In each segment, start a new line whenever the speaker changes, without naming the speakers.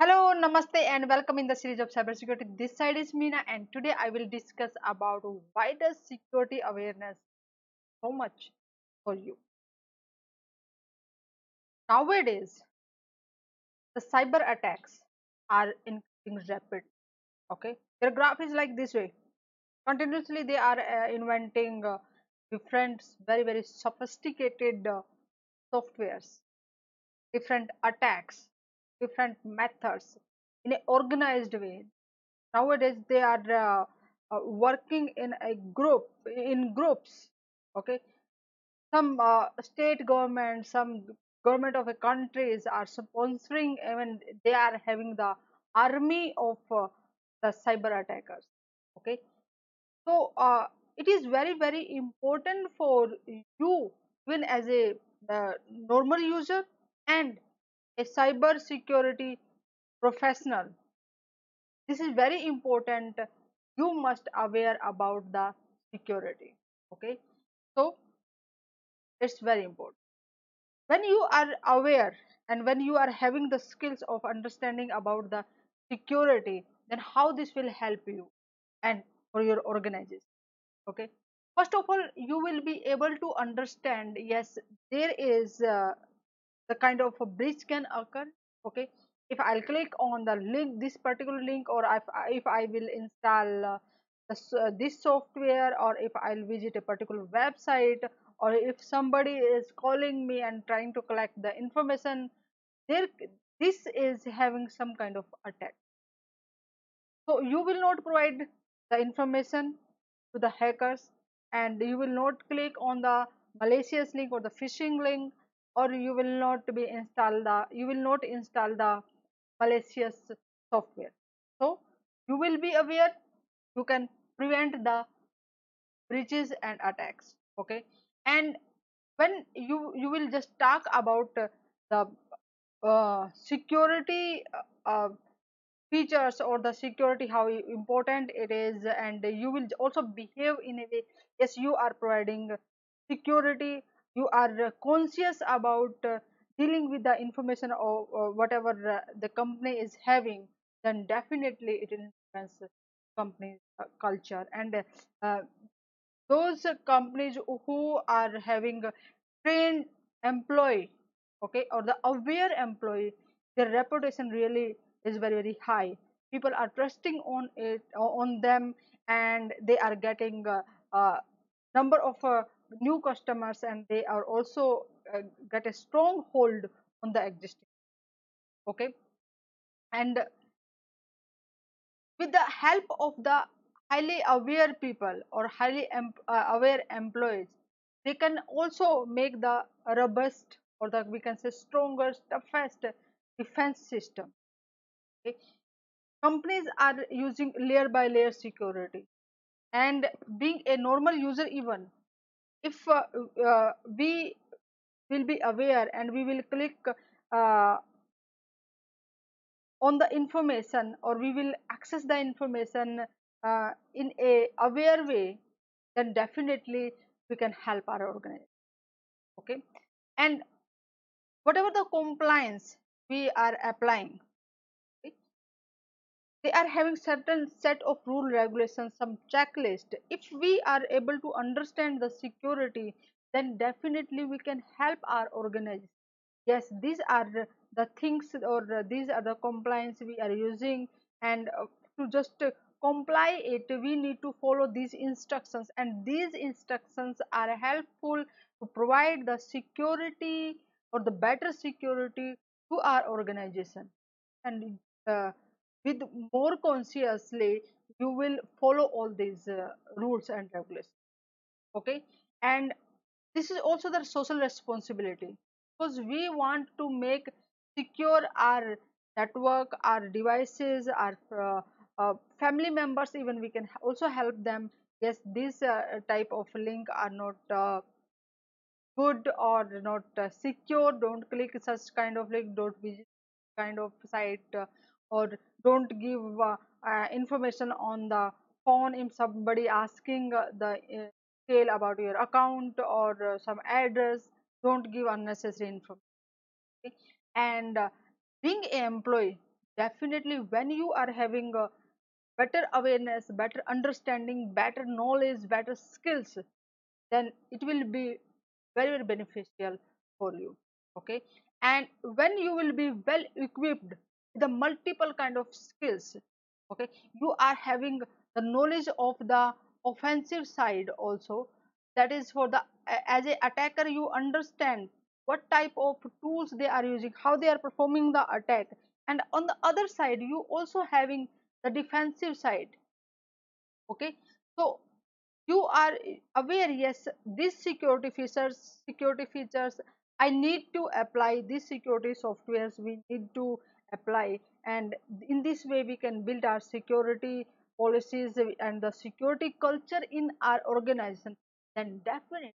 Hello, Namaste and welcome in the series of cybersecurity. This side is Meena and today I will discuss about why does security awareness so much for you. Nowadays, the cyber attacks are increasing rapid. Okay, their graph is like this way. Continuously, they are uh, inventing uh, different, very very sophisticated uh, softwares, different attacks, different methods in an organized way. Nowadays they are uh, uh, working in a group in groups okay? Some uh, state government some government of a countries are sponsoring even they are having the army of uh, the cyber attackers okay? So uh, it is very very important for you even as a uh, normal user and a cyber security professional. This is very important. You must aware about the security okay? So it's very important. When you are aware and when you are having the skills of understanding about the security then how this will help you and for your organization okay? First of all you will be able to understand yes there is uh, the kind of a breach can occur okay? If i'll click on the link this particular link or if, if i will install uh, this, uh, this software or if i'll visit a particular website or if somebody is calling me and trying to collect the information there this is having some kind of attack. So you will not provide the information to the hackers and you will not click on the malicious link or the phishing link or you will not be install the you will not install the malicious software. So you will be aware you can prevent the breaches and attacks okay? And when you you will just talk about the uh, security uh, uh features or the security how important it is and you will also behave in a way. Yes you are providing security you are conscious about uh, dealing with the information or, or whatever uh, the company is having then definitely it influences company uh, culture. And uh, those companies who are having trained employee okay or the aware employee their reputation really is very very high. People are trusting on it on them and they are getting a, a number of uh, new customers and they are also uh, get a strong hold on the existing. Okay? And with the help of the highly aware people or highly uh, aware employees they can also make the robust or the we can say stronger toughest defense system. Okay? Companies are using layer by layer security. And being a normal user even if uh, uh, we will be aware and we will click uh, on the information or we will access the information uh, in a aware way then definitely we can help our organization okay? And whatever the compliance we are applying they are having certain set of rule regulations some checklist. If we are able to understand the security then definitely we can help our organization. Yes these are the things or these are the compliance we are using and uh, to just comply it we need to follow these instructions and these instructions are helpful to provide the security or the better security to our organization. And uh, with more consciously you will follow all these uh, rules and regulations. Okay? And this is also the social responsibility. Because we want to make secure our network our devices our uh, uh, family members even we can also help them. Yes this uh, type of link are not uh, good or not uh, secure. Don't click such kind of link. Don't visit kind of site or don't give uh, uh, information on the phone if somebody asking uh, the detail about your account or some address don't give unnecessary information okay? and uh, being an employee definitely when you are having a better awareness better understanding better knowledge better skills then it will be very very beneficial for you okay and when you will be well equipped the multiple kind of skills okay? You are having the knowledge of the offensive side also. That is for the as a attacker you understand what type of tools they are using how they are performing the attack. And on the other side you also having the defensive side okay? So you are aware yes these security features security features i need to apply these security softwares. We need to apply. And in this way we can build our security policies and the security culture in our organization. Then definitely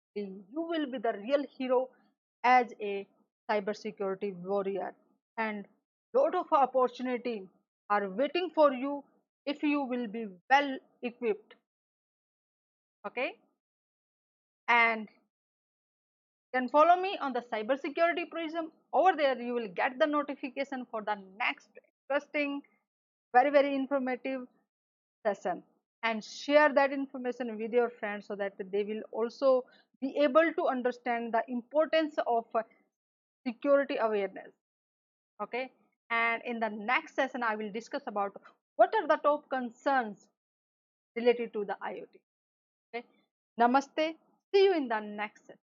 you will be the real hero as a cybersecurity warrior. And lot of opportunity are waiting for you if you will be well equipped. Okay? And can follow me on the cybersecurity prism over there you will get the notification for the next interesting very very informative session and share that information with your friends so that they will also be able to understand the importance of security awareness okay and in the next session i will discuss about what are the top concerns related to the iot Okay. Namaste. See you in the next session.